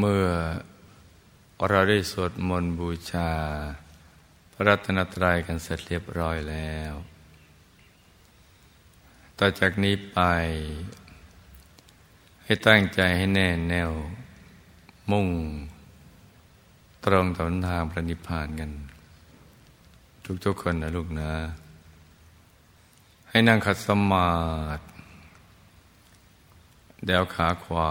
เมื่อเราได้สวดมนต์บูชา พระรัตนตรัยกันเสร็จเรียบร้อยแล้ว ต่อจากนี้ไป ให้ตั้งใจให้แน่แน่ว มุ่ง ตรงต่อทางพระนิพพานกัน ทุกๆคนนะลูกนะ ให้นั่งขัดสมาธิเดี๋ยวขาขวา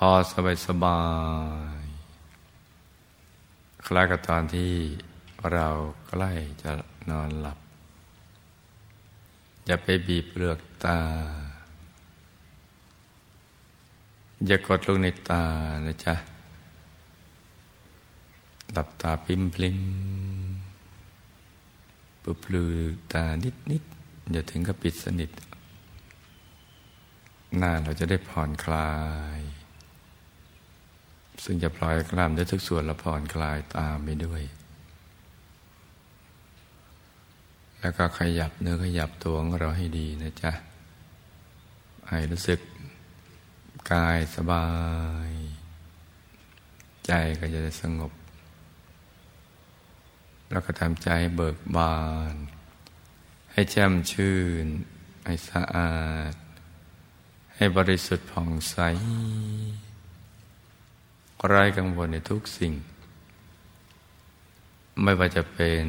พอสบายสบายคล้ายกับตอนที่เราใกล้จะนอนหลับ อย่าไปบีบเปลือกตา อย่ากดลงในตานะจ๊ะหลับตาพิมพลิมปุบลือตานิดนิดอย่าถึงกับปิดสนิท หน้าเราจะได้ผ่อนคลาย ซึ่งจะปล่อยกล้ามได้ทุกส่วนและผ่อนคลายตามไปด้วย แล้วก็ขยับเนื้อขยับตัวของเราให้ดีนะจ๊ะให้รู้สึกกายสบาย ใจก็จะสงบ แล้วก็ทำใจเบิกบาน ให้แจ่มชื่น ให้สะอาด ให้บริสุทธิ์ผ่องใส ไร้กังวลในทุกสิ่ง ไม่ว่าจะเป็น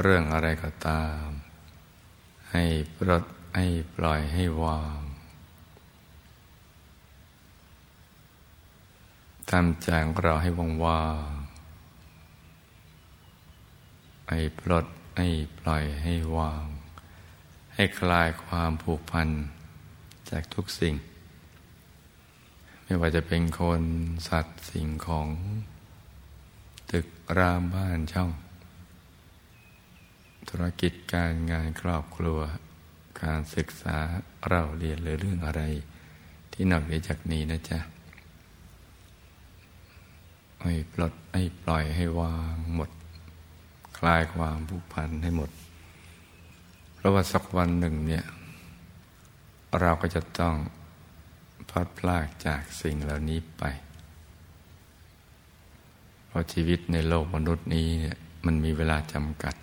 เรื่องอะไรก็ตาม ให้ปลดให้ปล่อยให้วางทำใจของเราให้ว่างๆให้ปลดให้ปล่อยให้วาง ให้คลายความผูกพันจากทุกสิ่ง ไม่ว่าจะเป็นคนสัตว์สิ่งของ ตึกรามบ้านช่อง ธุรกิจการงานครอบครัว การศึกษาเราเรียนหรือเรื่องอะไร ที่นอกเหนือจากนี้นะจ๊ะให้ปลดให้ปล่อยให้วางหมด คลายความผูกพันให้หมดราะว่าสักวันหนึ่งเนี่ย เราก็จะต้อง พัดพลากจากสิ่งเหล่านี้ไป เพราะชีวิตในโลกมนุษย์นี้เนี่ยมันมีเวลาจำกัด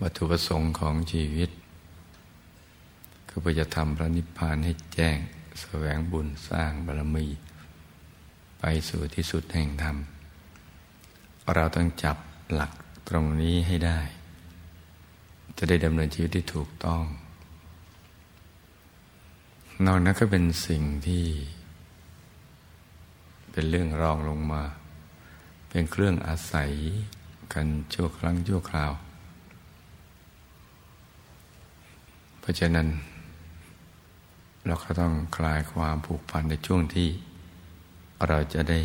วัตถุประสงค์ของชีวิต คือเพื่อจะทำพระนิพพานให้แจ้งแสวงบุญสร้างบารมี ไปสู่ที่สุดแห่งธรรม เราต้องจับหลักตรงนี้ให้ได้ จะได้ดำเนินชีวิตที่ถูกต้อง นอกนั้นก็เป็นสิ่งที่ เป็นเรื่องรองลงมา เป็นเครื่องอาศัยกันชั่วครั้งชั่วคราว เพราะฉะนั้น เราก็ต้องคลายความผูกพันในช่วงที่ เราจะได้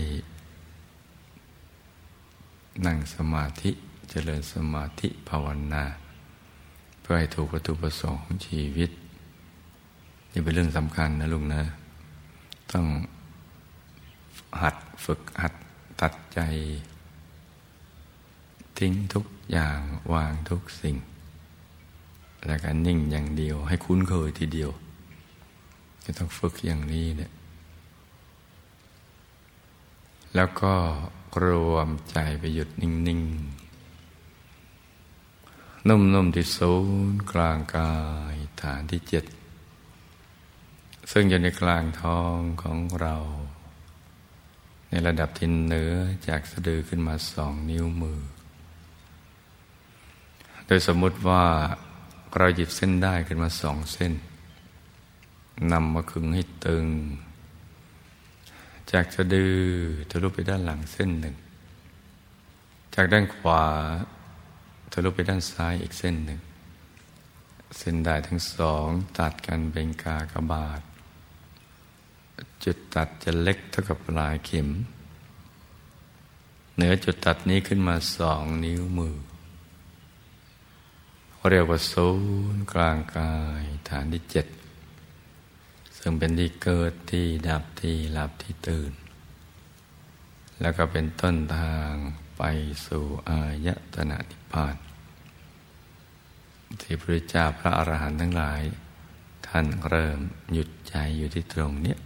นั่งสมาธิเจริญสมาธิภาวนา เพื่อให้ถูกวัตถุประสงค์ของชีวิต นี่เป็นเรื่องสำคัญนะลุงนะ ต้องหัดฝึกหัดตัดใจ ทิ้งทุกอย่างวางทุกสิ่ง แล้วก็นิ่งอย่างเดียวให้คุ้นเคยทีเดียว จะต้องฝึกอย่างนี้เนี่ย แล้วก็รวมใจไปหยุดนิ่ง ๆนุ่มๆที่ศูนย์กลางกายฐานที่เจ็ด ซึ่งอยู่ในกลางท้องของเรา ในระดับที่เหนือจากสะดือขึ้นมาสองนิ้วมือ โดยสมมติว่าเราหยิบเส้นได้ขึ้นมาสองเส้นนำมาขึงให้ตึง จากสะดือทะลุไปด้านหลังเส้นหนึ่ง จากด้านขวาทะลุไปด้านซ้ายอีกเส้นหนึ่ง เส้นได้ทั้งสองตัดกันเป็นกากบาท จุดตัดจะเล็กเท่ากับปลายเข็ม เหนือจุดตัดนี้ขึ้นมาสองนิ้วมือ เรียกว่าศูนย์กลางกายฐานที่เจ็ด ซึ่งเป็นที่เกิดที่ดับที่หลับที่ตื่น แล้วก็เป็นต้นทางไปสู่อายตนะนิพพานที่พระเจ้าพระอรหันต์ทั้งหลาย ท่านเริ่มหยุดใจอยู่ที่ตรงเนี้ย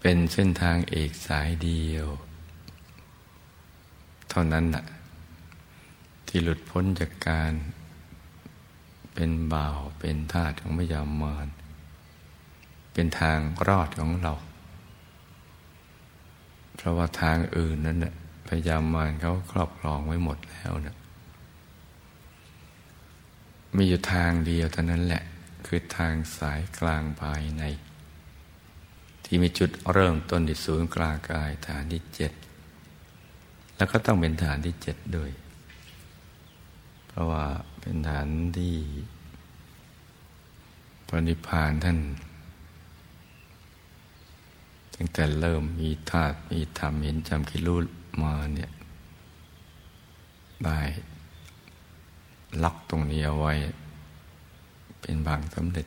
เป็นเส้นทางเอกสายเดียว เท่านั้นน่ะ ที่หลุดพ้นจากการเป็นบ่าวเป็นทาสของพยามารเป็นทางรอดของเรา เพราะว่าทางอื่นนั้นน่ะพยามารเขาครอบครองไว้หมดแล้วนะมีอยู่ทางเดียวเท่านั้นแหละ คือทางสายกลางภายใน ที่มีจุดเริ่มต้นที่ศูนย์กลางกายฐานที่เจ็ดแล้วก็ต้องเป็นฐานที่เจ็ดด้วย เพราะว่าเป็นฐานที่ปณิพานท่านตั้งแต่เริ่มมีธาตุมีธรรมเห็นจำคิดรู้มาเนี่ยได้ล็อกตรงนี้เอาไว้ เป็นบางสำเร็จ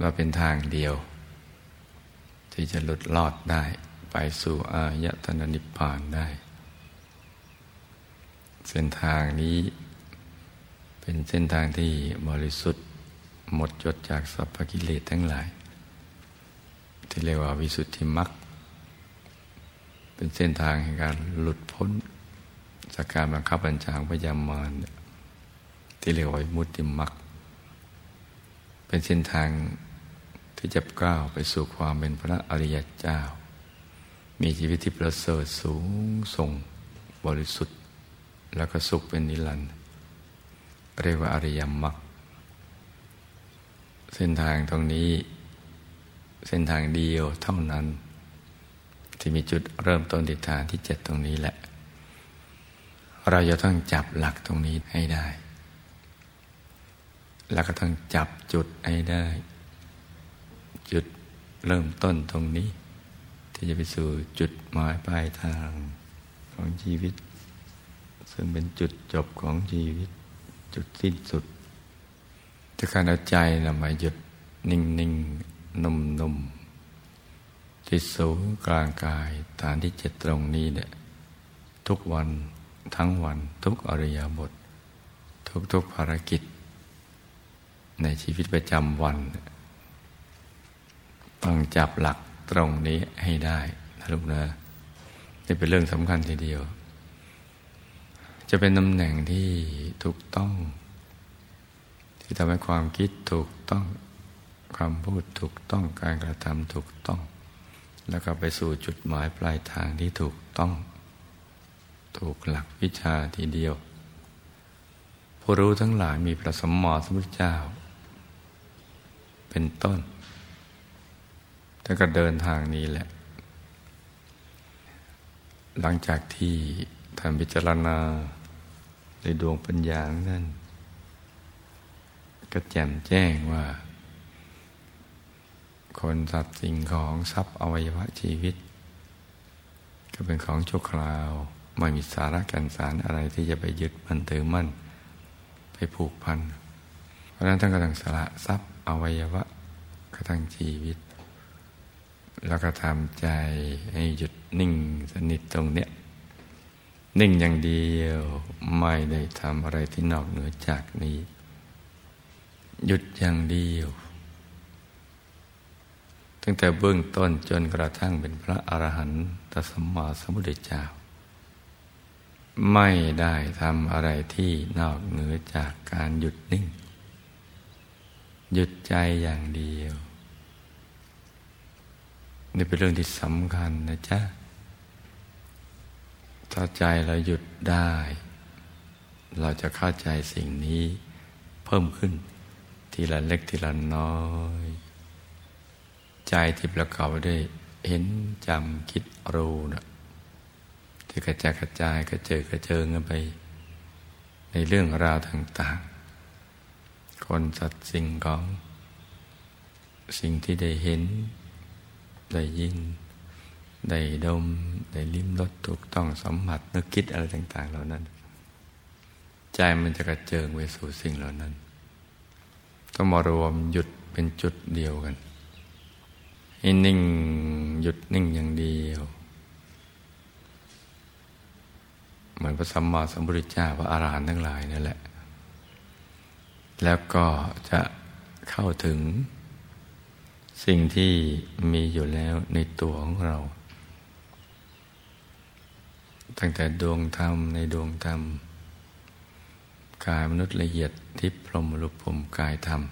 เราเป็นทางเดียว ที่จะหลุดลอดได้ ไปสู่อายตนะนิพพานได้ เส้นทางนี้ เป็นเส้นทางที่บริสุทธิ์ หมดจดจากสัพพกิเลสทั้งหลาย ที่เรียกว่าวิสุทธิมรรคเป็นเส้นทางแห่งการหลุดพ้น จากการบังคับบัญชาพยามารที่เรียกว่ามุติมรรคเป็นเส้นทาง ที่จะก้าวไปสู่ความเป็นพระอริยเจ้า มีชีวิตที่ประเสริฐสูงส่งบริสุทธิ์ แล้วก็สุขเป็นนิรันดร์เรียกว่าอริยมรรคเส้นทางตรงนี้ เส้นทางเดียวเท่านั้น ที่มีจุดเริ่มต้นติดฐานที่เจ็ดตรงนี้แหละ เราจะต้องจับหลักตรงนี้ให้ได้ แล้วก็ต้องจับจุดให้ได้ จุดเริ่มต้นตรงนี้ ที่จะไปสู่จุดหมายปลายทางของชีวิต ซึ่งเป็นจุดจบของชีวิต จุดสิ้นสุดจะการเอาใจนะมาหยุดนิ่งนิ่งนุ่มนุ่มที่สูงกลางกายฐานที่เจ็ดตรงนี้เนี่ยทุกวันทั้งวันทุกอริยบท ทุกๆภารกิจ ในชีวิตประจำวัน ต้องจับหลักตรงนี้ให้ได้นะลูกนะนี่เป็นเรื่องสำคัญทีเดียว จะเป็นตำแหน่งที่ถูกต้อง ที่ทำให้ความคิดถูกต้องความพูดถูกต้องการกระทำถูกต้อง แล้วก็ไปสู่จุดหมายปลายทางที่ถูกต้อง ถูกหลักวิชาทีเดียว ผู้รู้ทั้งหลายมีพระสมมอสมุทเจ้า เป็นต้น แล้วก็เดินทางนี้แหละ หลังจากที่ท่านพิจารณาในดวงปัญญานั่นก็แจ่มแจ้งว่า คนสัตว์สิ่งของทรัพย์อวัยวะชีวิต ก็เป็นของชั่วคราว ไม่มีสาระกันสารอะไรที่จะไปยึดมันถือมั่น ไปผูกพัน เพราะนั้นท่านก็ต้องสละทรัพย์อวัยวะกระทั่งชีวิต แล้วก็ทำใจให้หยุดนิ่งสนิทตรงเนี้ยนิ่งอย่างเดียวไม่ได้ทำอะไรที่นอกเหนือจากนี้ หยุดอย่างเดียว ตั้งแต่เบื้องต้นจนกระทั่งเป็นพระอรหันตสัมมาสัมพุทธเจ้า ไม่ได้ทำอะไรที่นอกเหนือจากการหยุดนิ่ง หยุดใจอย่างเดียว นี่เป็นเรื่องที่สำคัญนะจ๊ะ ถ้าใจเราหยุดได้ เราจะเข้าใจสิ่งนี้เพิ่มขึ้น ทีละเล็กทีละน้อย ใจที่ประกอบด้วยเห็นจำคิดรู้นะที่กระจายกระจายกระเจิดกระเจิงกันไป ในเรื่องราวต่าง ๆ คนสัตว์สิ่งของ สิ่งที่ได้เห็น ได้ยิน ได้ดม ได้ลิ้มรสถูกต้องสัมผัสนึกคิดอะไรต่าง ๆ เหล่านั้น ใจมันจะกระเจิงไปสู่สิ่งเหล่านั้น ต้องมารวมหยุดเป็นจุดเดียวกันให้นิ่งหยุดนิ่งอย่างเดียว เหมือนพระสัมมาสัมพุทธเจ้าพระอาหารหันต์ทั้งหลายนั่นแหละ แล้วก็จะเข้าถึง สิ่งที่มีอยู่แล้วในตัวของเรา ตั้งแต่ดวงธรรมในดวงธรรม กายมนุษย์ละเอียดทิพรมรุปมกายธรรม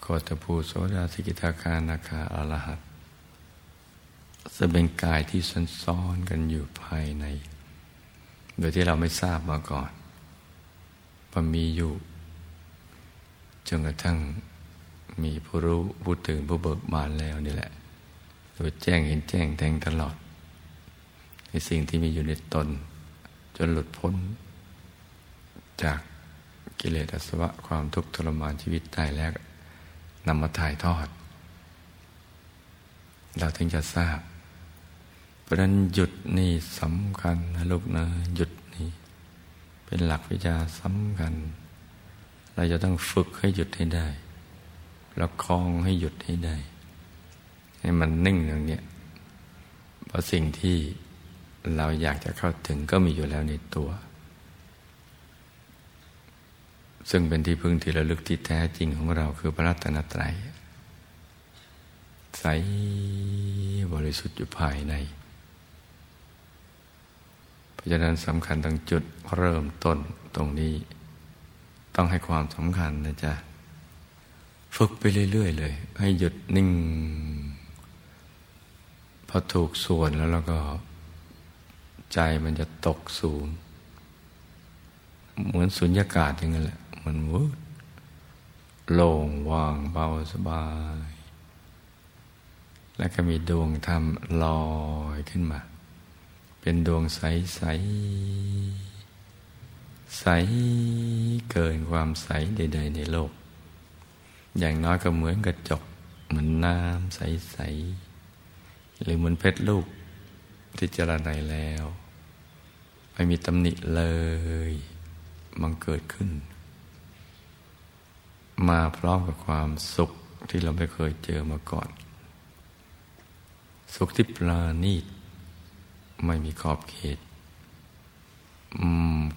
โคตภูโสดาสิกิทาคานาคาอรหัตจะเป็นกายที่ซ้อนกันอยู่ภายใน โดยที่เราไม่ทราบมาก่อนว่ามีอยู่จนกระทั่ง มีผู้รู้ผู้ตื่นผู้เบิกบานแล้วนี่แหละโดยแจ้งเห็นแจ้งแทงตลอด ในสิ่งที่มีอยู่ในตน จนหลุดพ้น จากกิเลสอสวะความทุกข์ทรมานชีวิตตายแล้วนำมาถ่ายทอด เราถึงจะทราบ เพราะนั้นหยุดนี่สำคัญนะลูกนะหยุดนี่เป็นหลักวิชาสำคัญ เราจะต้องฝึกให้หยุดให้ได้ แล้วคลองให้หยุดให้ได้ ให้มันนิ่งอย่างเนี้ยเพราะสิ่งที่เราอยากจะเข้าถึงก็มีอยู่แล้วในตัว ซึ่งเป็นที่พึ่งที่ระลึกที่แท้จริงของเราคือพระรัตนตรัยใสบริสุทธิ์อยู่ภายใน เพราะฉะนั้นสำคัญตั้งจุดเริ่มต้นตรงนี้ ต้องให้ความสำคัญนะจ๊ะ ฝึกไปเรื่อย ๆ เลย ให้หยุดนิ่ง พอถูกส่วนแล้วแล้วก็ ใจมันจะตกสูง เหมือนสุญญากาศอย่างนั้นแหละ มันวุดโล่งว่างเบาสบาย แล้วก็มีดวงธรรมลอยขึ้นมา เป็นดวงใสใสใสเกินความใสใด ๆ ในโลก อย่างน้อยก็เหมือนกระจก เหมือนน้ำใสใสหรือเหมือนเพชรลูกที่เจรไนแล้ว ไม่มีตำหนิเลยมันเกิดขึ้น มาพร้อมกับความสุขที่เราไม่เคยเจอมาก่อน สุขที่ปราณีตไม่มีขอบเขต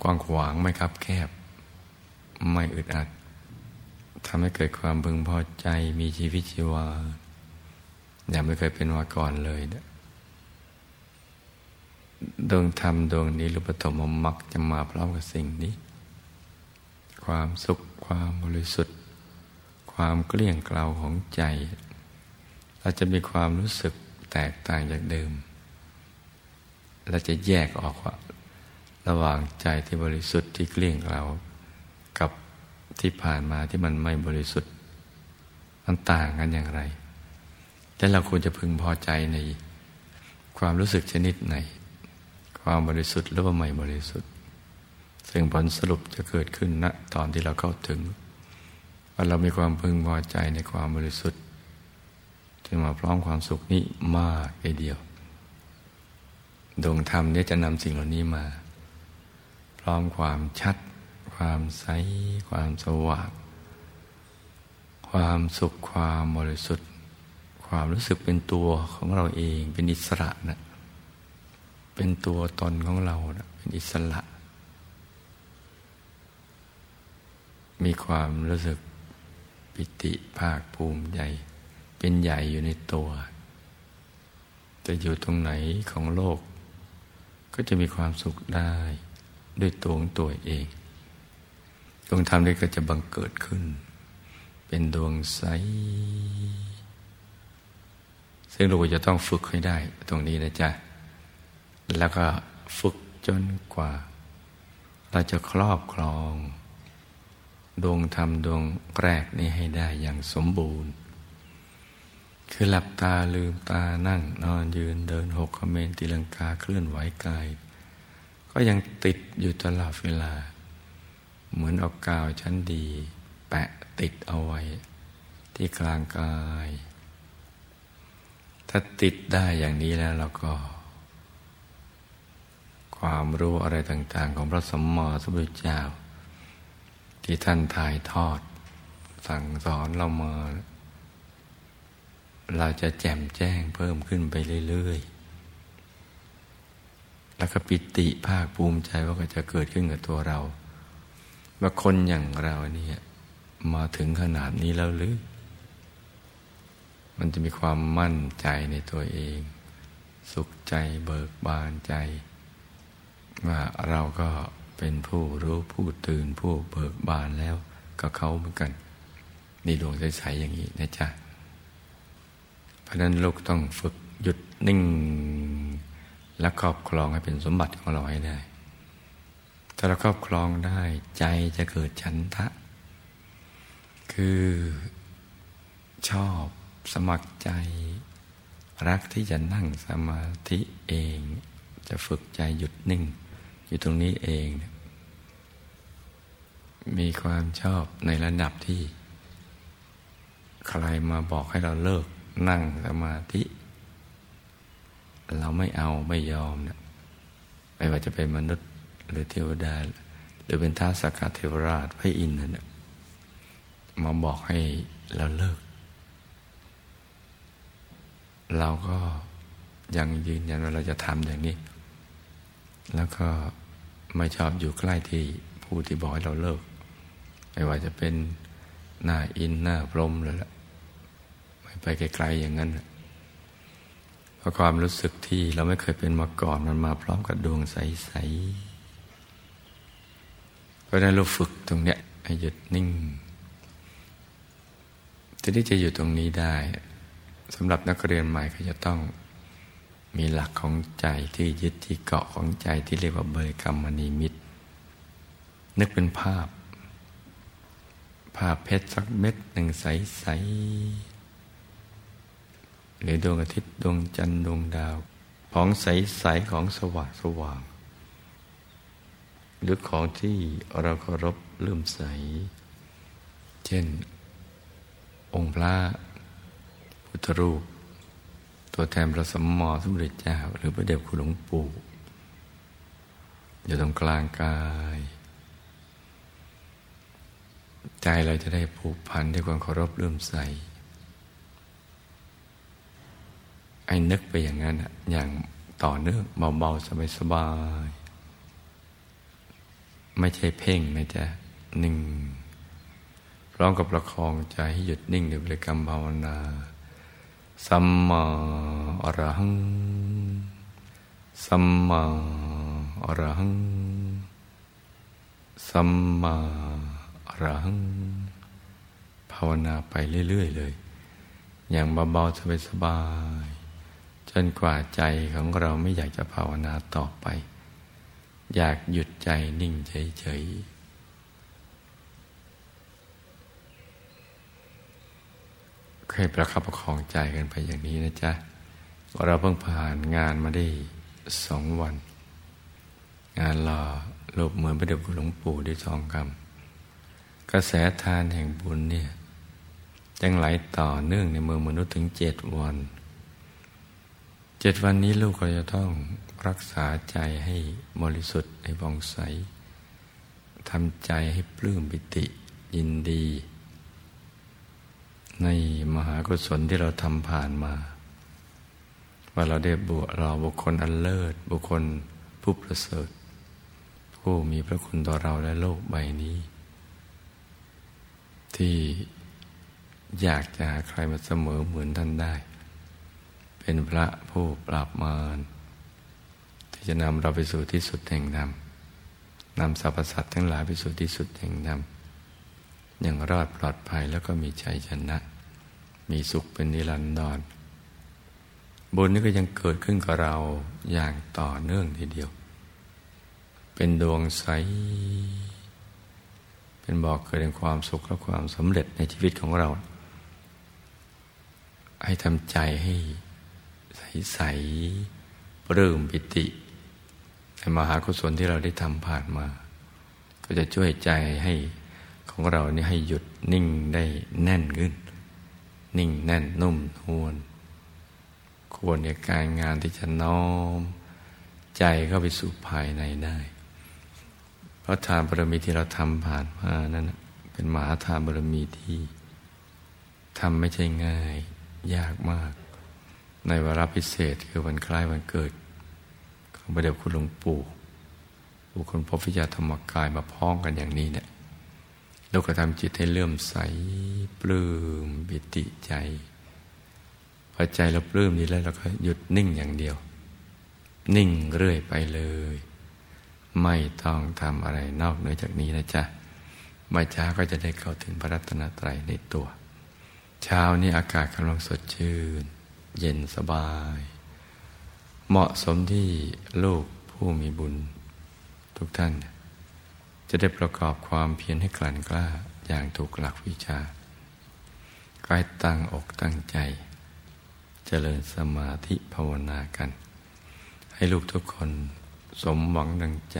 กว้างขวางไม่คับแคบ ไม่อึดอัด ทำให้เกิดความพึงพอใจมีชีวิตชีวาอย่างไม่เคยเป็นมาก่อนเลยดวงธรรมดวงนี้หรือปฐมมรรคจะมาพร้อมกับสิ่งนี้ ความสุขความบริสุทธิ์ ความเกลี้ยงเกลาของใจ เราจะมีความรู้สึกแตกต่างจากเดิม เราจะแยกออกว่า ระหว่างใจที่บริสุทธิ์ที่เกลี้ยงเรากับ ที่ผ่านมาที่มันไม่บริสุทธิ์ มันต่างกันอย่างไร และเราควรจะพึงพอใจในความรู้สึกชนิดไหน ความบริสุทธิ์หรือว่าไม่บริสุทธิ์ ซึ่งผลสรุปจะเกิดขึ้นณตอนที่เราเข้าถึงว่าเรามีความพึงพอใจในความบริสุทธิ์ที่มาพร้อมความสุขนี้มากไอเดียว ดวงธรรมนี้จะนำสิ่งเหล่านี้มา พร้อมความชัด ความใส ความสว่าง ความสุขความบริสุทธิ์ ความรู้สึกเป็นตัวของเราเองเป็นอิสระนะเป็นตัวตนของเรานะเป็นอิสระ มีความรู้สึกปิติภาคภูมิใจ เป็นใหญ่อยู่ในตัวจะอยู่ตรงไหนของโลก ก็จะมีความสุขได้ด้วยตัวของตัวเอง ดวงธรรมนี้ก็จะบังเกิดขึ้น เป็นดวงใส ซึ่งเราจะต้องฝึกให้ได้ตรงนี้นะจ๊ะ แล้วก็ฝึกจนกว่า เราจะครอบครอง ดวงธรรมดวงแรกนี้ให้ได้อย่างสมบูรณ์ คือหลับตาลืมตานั่ง นอนยืนเดินหกขเมนตีลังกาเคลื่อนไหวกาย ก็ยังติดอยู่ตลอดเวลา เหมือนเอากาวชั้นดี แปะติดเอาไว้ ที่กลางกาย ถ้าติดได้อย่างนี้แล้วเราก็ ความรู้อะไรต่าง ๆ ของพระสมมาสมุทรเจ้า ที่ท่านถ่ายทอด สั่งสอนเรามา เราจะแจ่มแจ้งเพิ่มขึ้นไปเรื่อยๆแล้วก็ปิติภาคภูมิใจว่าก็จะเกิดขึ้นกับตัวเรา ว่าคนอย่างเราเนี่ยมาถึงขนาดนี้แล้วหรือ มันจะมีความมั่นใจในตัวเอง สุขใจเบิกบานใจ ว่าเราก็เป็นผู้รู้ผู้ตื่นผู้เบิกบานแล้วก็เขาเหมือนกันนี่ดวงใสๆอย่างนี้นะจ๊ะเพราะนั้นลูกต้องฝึกหยุดนิ่ง และครอบครองให้เป็นสมบัติของเราให้ได้ ถ้าเราครอบครองได้ใจจะเกิดฉันทะ คือชอบสมัครใจ รักที่จะนั่งสมาธิเอง จะฝึกใจหยุดนิ่ง อยู่ตรงนี้เอง มีความชอบในระดับที่ ใครมาบอกให้เราเลิกนั่งสมาธิ เราไม่เอาไม่ยอมนะไม่ว่าจะเป็นมนุษย์ หรือเทวดา หรือเป็นท้าสกัดเทวราชพระอินทร์นั่นมาบอกให้เราเลิก เราก็ยังยืนยันว่าเราจะทำอย่างนี้ แล้วก็ไม่ชอบอยู่ใกล้ที่ผู้ที่บอกให้เราเลิก ไม่ว่าจะเป็นหน้าอินหน้าพรมเลยละไม่ไปไกลๆอย่างนั้นเพราะความรู้สึกที่เราไม่เคยเป็นมาก่อนมันมาพร้อมกับดวงใสๆ ราะนั้นเราฝึกตรงเนี้ยให้หยุดนิ่งทีนี้จะอยู่ตรงนี้ได้สำหรับนักเรียนใหม่ก็จะต้องมีหลักของใจที่ยึดที่เกาะของใจที่เรียกว่าเบยกรรมนิมิต นึกเป็นภาพ ภาพเพชรสักเม็ดหนึ่งใสๆหรือดวงอาทิตย์ดวงจันทร์ดวงดาว ของใสๆของสว่างสว่าง หรือของที่เราเคารพเลื่อมใส เช่น องค์พระพุทธรูป ตัวแทนพระสมมอสมเด็จเจ้า หรือพระเดชคุณหลวงปู่อยู่ตรงกลางกาย ใจเราจะได้ผูกพันด้วยความเคารพเลื่อมใสไอ้นึกไปอย่างนั้นอย่างต่อเนื่องเบาๆสบายๆ ไม่ใช่เพ่งนะจ๊ะหนึ่งพร้อมกับประคองใจให้หยุดนิ่งในบริกรรมภาวนา สัมมาอรหัง สัมมาอรหัง สัมมาอรหัง ภาวนาไปเรื่อย ๆ เลย อย่างเบาๆสบายๆจนกว่าใจของเราไม่อยากจะภาวนาต่อไป อยากหยุดใจนิ่งเฉยๆเคยประคับประคองใจกันไปอย่างนี้นะจ๊ะ เราเพิ่งผ่านงานมาได้สองวัน งานรอรูปเหมือนพระเดชคุณหลวงปู่ได้สองคำกระแสทานแห่งบุญเนี่ยยังไหลต่อเนื่องในเมืองมนุษย์ถึงเจ็ดวัน เจ็ดวันนี้ลูกก็จะต้องรักษาใจให้บริสุทธิ์ให้บองใสทำใจให้ปลื้มปิติยินดี ในมหากุศลที่เราทำผ่านมา ว่าเราได้บุเราบุคคลอันเลิศ บุคคลผู้ประเสริฐ ผู้มีพระคุณต่อเราและโลกใบนี้ ที่อยากจะหาใครมาเสมอเหมือนท่านได้ เป็นพระผู้ปราบมารที่จะนำเราไปสู่ที่สุดแห่งนำนำสรรพสัตว์ทั้งหลายไปสู่ที่สุดแห่งนำอย่างรอดปลอดภัยแล้วก็มีใจชนะ มีสุขเป็นนิรันดรบุญนี้ก็ยังเกิดขึ้นกับเราอย่างต่อเนื่องทีเดียว เป็นดวงใส เป็นบอกเกิดแห่งความสุขและความสำเร็จในชีวิตของเรา ให้ทำใจให้ ใสปลื้มปิติในมหากุศลที่เราได้ทำผ่านมา ก็จะช่วยใจให้ของเรานี่ให้หยุดนิ่งได้แน่นขึ้น นิ่งแน่นนุ่มนวลควรในการงานที่จะน้อม ใจเข้าไปสู่ภายในได้ เพราะทานบารมีที่เราทำผ่านมานั้นเป็นมหาทานบารมีที่ทำไม่ใช่ง่าย ยากมาก ในวาระพิเศษคือวันคล้ายวันเกิดของพระเดชคุณหลวงปู่บุคคลพบวิญญาธรรมกายมาพ้องกันอย่างนี้เนี่ยเราก็ทำจิตให้เลื่อมใสปลื้มบิติใจพอใจเราปลื้มนี้แล้วเราก็หยุดนิ่งอย่างเดียว นิ่งเรื่อยไปเลย ไม่ต้องทำอะไรนอกเหนือจากนี้นะจ๊ะไม่ช้าก็จะได้เข้าถึงพระรัตนตรัยในตัว เช้านี้อากาศกำลังสดชื่น เย็นสบาย เหมาะสมที่ลูกผู้มีบุญ ทุกท่าน จะได้ประกอบความเพียรให้กลั่นกล้าอย่างถูกหลักวิชากายตั้งอกตั้งใจเจริญสมาธิภาวนากัน ให้ลูกทุกคนสมหวังดังใจ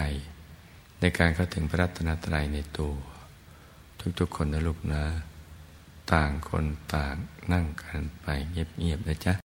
ในการเข้าถึงพระรัตนตรัยในตัว ทุกๆคนนะลูกนะ ต่างคนต่างนั่งกันไปเงียบๆนะจ๊ะ